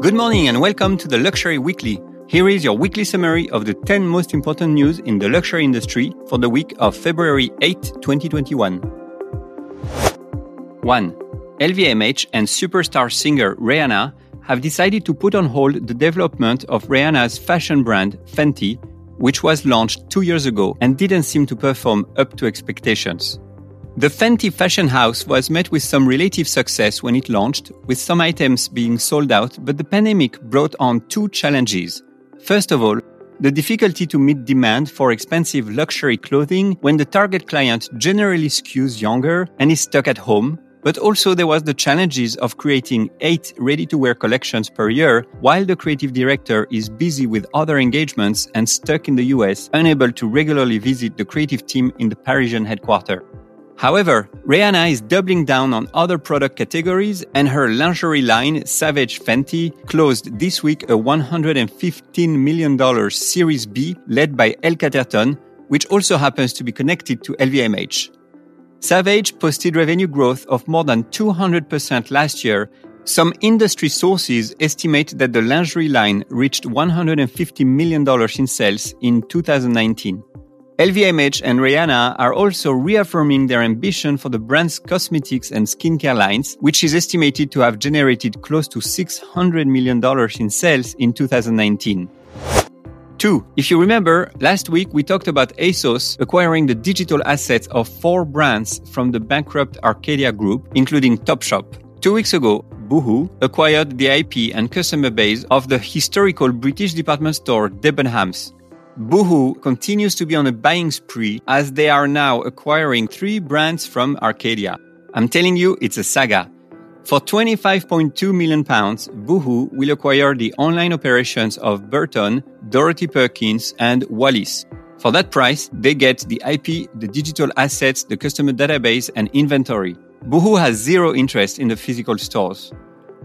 Good morning and welcome to the Luxury Weekly. Here is your weekly summary of the 10 most important news in the luxury industry for the week of February 8, 2021. 1. LVMH and superstar singer Rihanna have decided to put on hold the development of Rihanna's fashion brand Fenty, which was launched two years ago and didn't seem to perform up to expectations. The Fenty fashion house was met with some relative success when it launched, with some items being sold out, but the pandemic brought on two challenges. First of all, the difficulty to meet demand for expensive luxury clothing when the target client generally skews younger and is stuck at home. But also there was the challenges of creating eight ready-to-wear collections per year while the creative director is busy with other engagements and stuck in the US, unable to regularly visit the creative team in the Parisian headquarters. However, Rihanna is doubling down on other product categories and her lingerie line, Savage Fenty, closed this week a $115 million Series B led by L Catterton, which also happens to be connected to LVMH. Savage posted revenue growth of more than 200% last year. Some industry sources estimate that the lingerie line reached $150 million in sales in 2019. LVMH and Rihanna are also reaffirming their ambition for the brand's cosmetics and skincare lines, which is estimated to have generated close to $600 million in sales in 2019. 2. If you remember, last week we talked about ASOS acquiring the digital assets of four brands from the bankrupt Arcadia Group, including Topshop. Two weeks ago, Boohoo acquired the IP and customer base of the historical British department store Debenhams. Boohoo continues to be on a buying spree as they are now acquiring three brands from Arcadia. I'm telling you, it's a saga. For 25.2 million pounds, Boohoo will acquire the online operations of Burton, Dorothy Perkins, and Wallis. For that price, they get the IP, the digital assets, the customer database, and inventory. Boohoo has zero interest in the physical stores.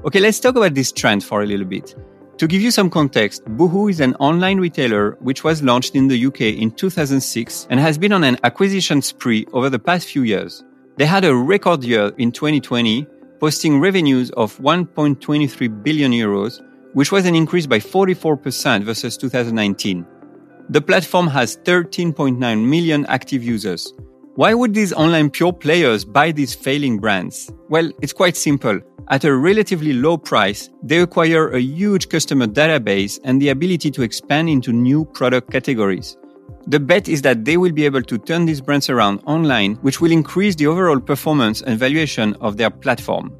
Okay, let's talk about this trend for a little bit. To give you some context, Boohoo is an online retailer which was launched in the UK in 2006 and has been on an acquisition spree over the past few years. They had a record year in 2020, posting revenues of 1.23 billion euros, which was an increase by 44% versus 2019. The platform has 13.9 million active users. Why would these online pure players buy these failing brands? Well, it's quite simple. At a relatively low price, they acquire a huge customer database and the ability to expand into new product categories. The bet is that they will be able to turn these brands around online, which will increase the overall performance and valuation of their platform.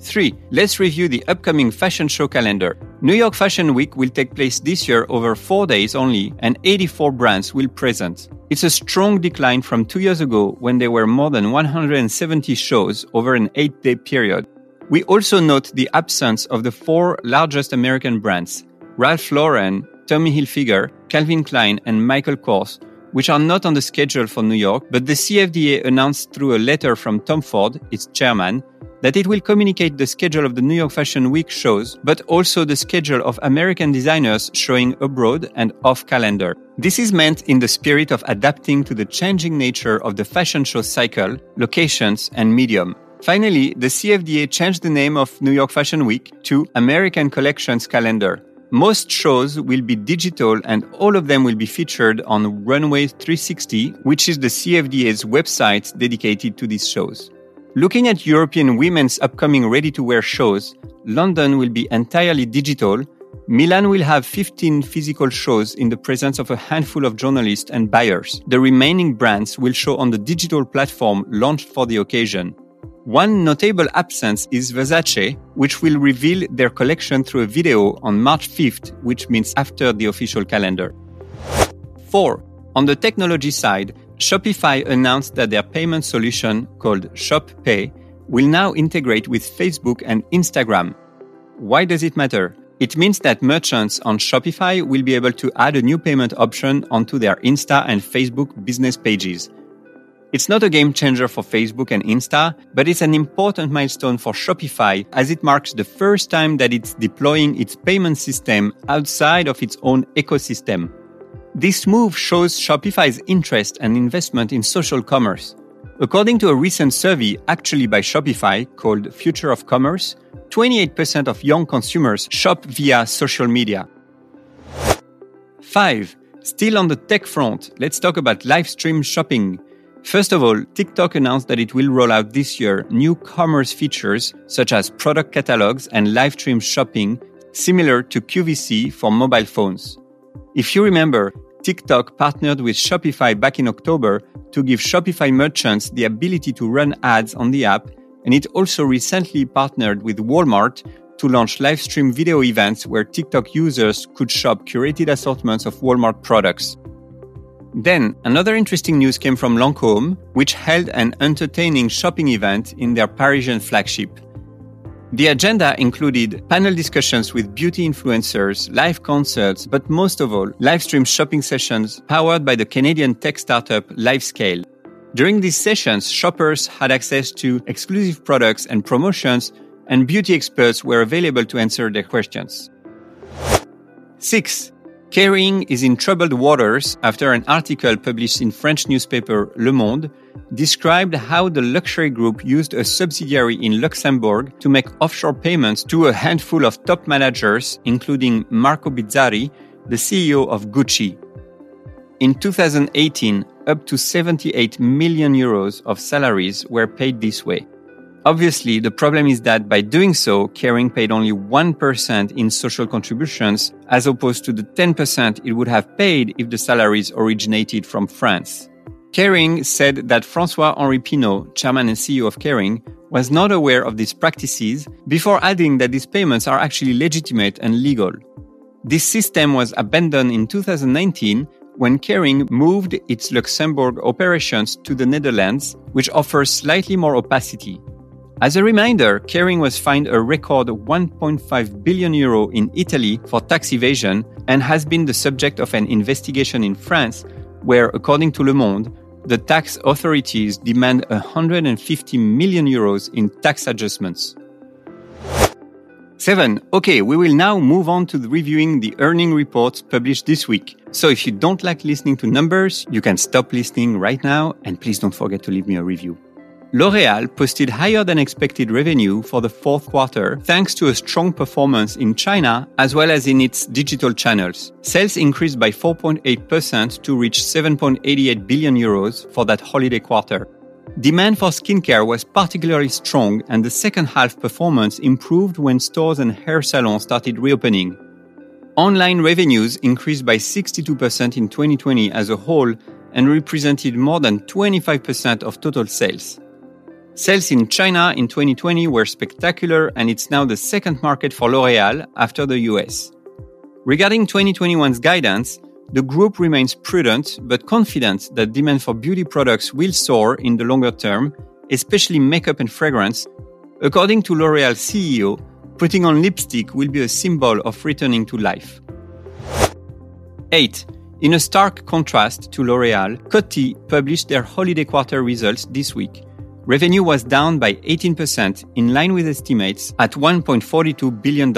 3. Let's review the upcoming fashion show calendar. New York Fashion Week will take place this year over four days only, and 84 brands will present. It's a strong decline from two years ago when there were more than 170 shows over an eight day period. We also note the absence of the four largest American brands Ralph Lauren, Tommy Hilfiger, Calvin Klein, and Michael Kors, which are not on the schedule for New York, but the CFDA announced through a letter from Tom Ford, its chairman, that it will communicate the schedule of the New York Fashion Week shows, but also the schedule of American designers showing abroad and off calendar. This is meant in the spirit of adapting to the changing nature of the fashion show cycle, locations, and medium. Finally, the CFDA changed the name of New York Fashion Week to American Collections Calendar. Most shows will be digital and all of them will be featured on Runway 360, which is the CFDA's website dedicated to these shows. Looking at European women's upcoming ready to wear shows, London will be entirely digital. Milan will have 15 physical shows in the presence of a handful of journalists and buyers. The remaining brands will show on the digital platform launched for the occasion. One notable absence is Versace, which will reveal their collection through a video on March 5th, which means after the official calendar. 4. On the technology side, Shopify announced that their payment solution called Shop Pay will now integrate with Facebook and Instagram. Why does it matter? It means that merchants on Shopify will be able to add a new payment option onto their Insta and Facebook business pages. It's not a game changer for Facebook and Insta, but it's an important milestone for Shopify as it marks the first time that it's deploying its payment system outside of its own ecosystem. This move shows Shopify's interest and investment in social commerce. According to a recent survey actually by Shopify called Future of Commerce, 28% of young consumers shop via social media. 5. Still on the tech front, let's talk about live stream shopping. First of all, TikTok announced that it will roll out this year new commerce features such as product catalogs and live stream shopping, similar to QVC for mobile phones. If you remember, TikTok partnered with Shopify back in October to give Shopify merchants the ability to run ads on the app, and it also recently partnered with Walmart to launch live stream video events where TikTok users could shop curated assortments of Walmart products. Then, another interesting news came from Lancôme, which held an entertaining shopping event in their Parisian flagship. The agenda included panel discussions with beauty influencers, live concerts, but most of all, live stream shopping sessions powered by the Canadian tech startup Livescale. During these sessions, shoppers had access to exclusive products and promotions, and beauty experts were available to answer their questions. 6. Kering is in troubled waters after an article published in French newspaper Le Monde described how the luxury group used a subsidiary in Luxembourg to make offshore payments to a handful of top managers, including Marco Bizzarri, the CEO of Gucci. In 2018, up to 78 million euros of salaries were paid this way. Obviously, the problem is that by doing so, Kering paid only 1% in social contributions as opposed to the 10% it would have paid if the salaries originated from France. Kering said that Francois-Henri Pinault, chairman and CEO of Kering, was not aware of these practices before adding that these payments are actually legitimate and legal. This system was abandoned in 2019 when Kering moved its Luxembourg operations to the Netherlands, which offers slightly more opacity. As a reminder, Kering was fined a record 1.5 billion euro in Italy for tax evasion and has been the subject of an investigation in France, where, according to Le Monde, the tax authorities demand 150 million euros in tax adjustments. 7. Okay, we will now move on to reviewing the earning reports published this week. So if you don't like listening to numbers, you can stop listening right now and please don't forget to leave me a review. L'Oréal posted higher than expected revenue for the fourth quarter thanks to a strong performance in China as well as in its digital channels. Sales increased by 4.8% to reach 7.88 billion euros for that holiday quarter. Demand for skincare was particularly strong and the second half performance improved when stores and hair salons started reopening. Online revenues increased by 62% in 2020 as a whole and represented more than 25% of total sales. Sales in China in 2020 were spectacular, and it's now the second market for L'Oréal after the US. Regarding 2021's guidance, the group remains prudent but confident that demand for beauty products will soar in the longer term, especially makeup and fragrance. According to L'Oréal CEO, putting on lipstick will be a symbol of returning to life. 8. In a stark contrast to L'Oréal, Coty published their holiday quarter results this week. Revenue was down by 18%, in line with estimates, at $1.42 billion.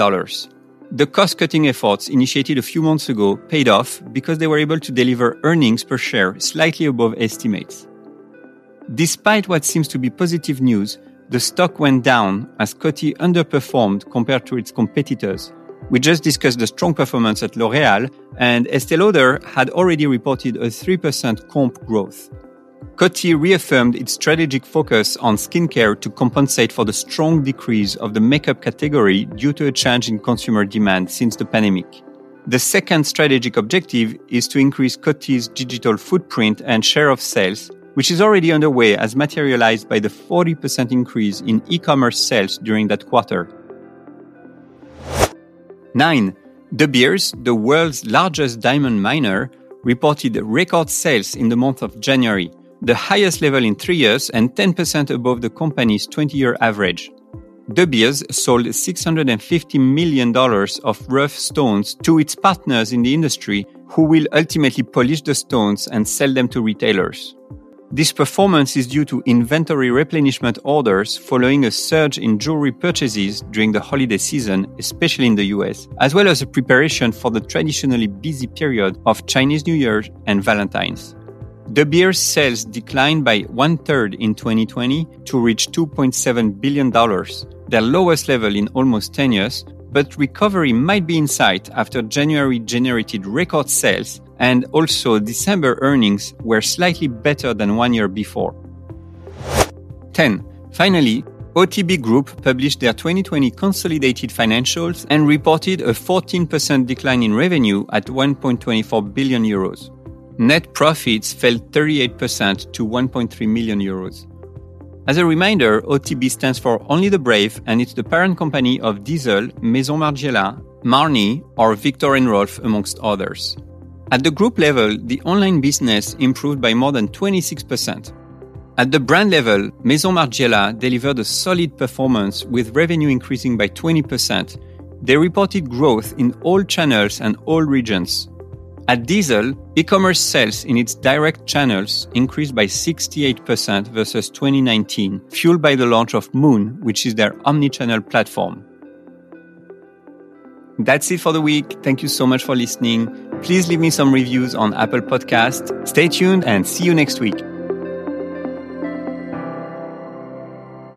The cost cutting efforts initiated a few months ago paid off because they were able to deliver earnings per share slightly above estimates. Despite what seems to be positive news, the stock went down as Coty underperformed compared to its competitors. We just discussed the strong performance at L'Oréal, and Estée Lauder had already reported a 3% comp growth. Coty reaffirmed its strategic focus on skincare to compensate for the strong decrease of the makeup category due to a change in consumer demand since the pandemic. The second strategic objective is to increase Coty's digital footprint and share of sales, which is already underway as materialized by the 40% increase in e-commerce sales during that quarter. 9. De Beers, the world's largest diamond miner, reported record sales in the month of January, the highest level in three years and 10% above the company's 20 year average. De Beers sold $650 million of rough stones to its partners in the industry who will ultimately polish the stones and sell them to retailers. This performance is due to inventory replenishment orders following a surge in jewelry purchases during the holiday season, especially in the US, as well as a preparation for the traditionally busy period of Chinese New Year and Valentine's. De Beers sales declined by one third in 2020 to reach $2.7 billion, their lowest level in almost 10 years, but recovery might be in sight after January generated record sales and also December earnings were slightly better than one year before. 10. Finally, OTB Group published their 2020 consolidated financials and reported a 14% decline in revenue at 1.24 billion euros. Net profits fell 38% to 1.3 million euros. As a reminder, OTB stands for Only the Brave and it's the parent company of Diesel, Maison Margiela, Marni, or Viktor and Rolf, amongst others. At the group level, the online business improved by more than 26%. At the brand level, Maison Margiela delivered a solid performance with revenue increasing by 20%. They reported growth in all channels and all regions, at Diesel, e-commerce sales in its direct channels increased by 68% versus 2019, fueled by the launch of Moon, which is their omni-channel platform. That's it for the week. Thank you so much for listening. Please leave me some reviews on Apple Podcast. Stay tuned and see you next week.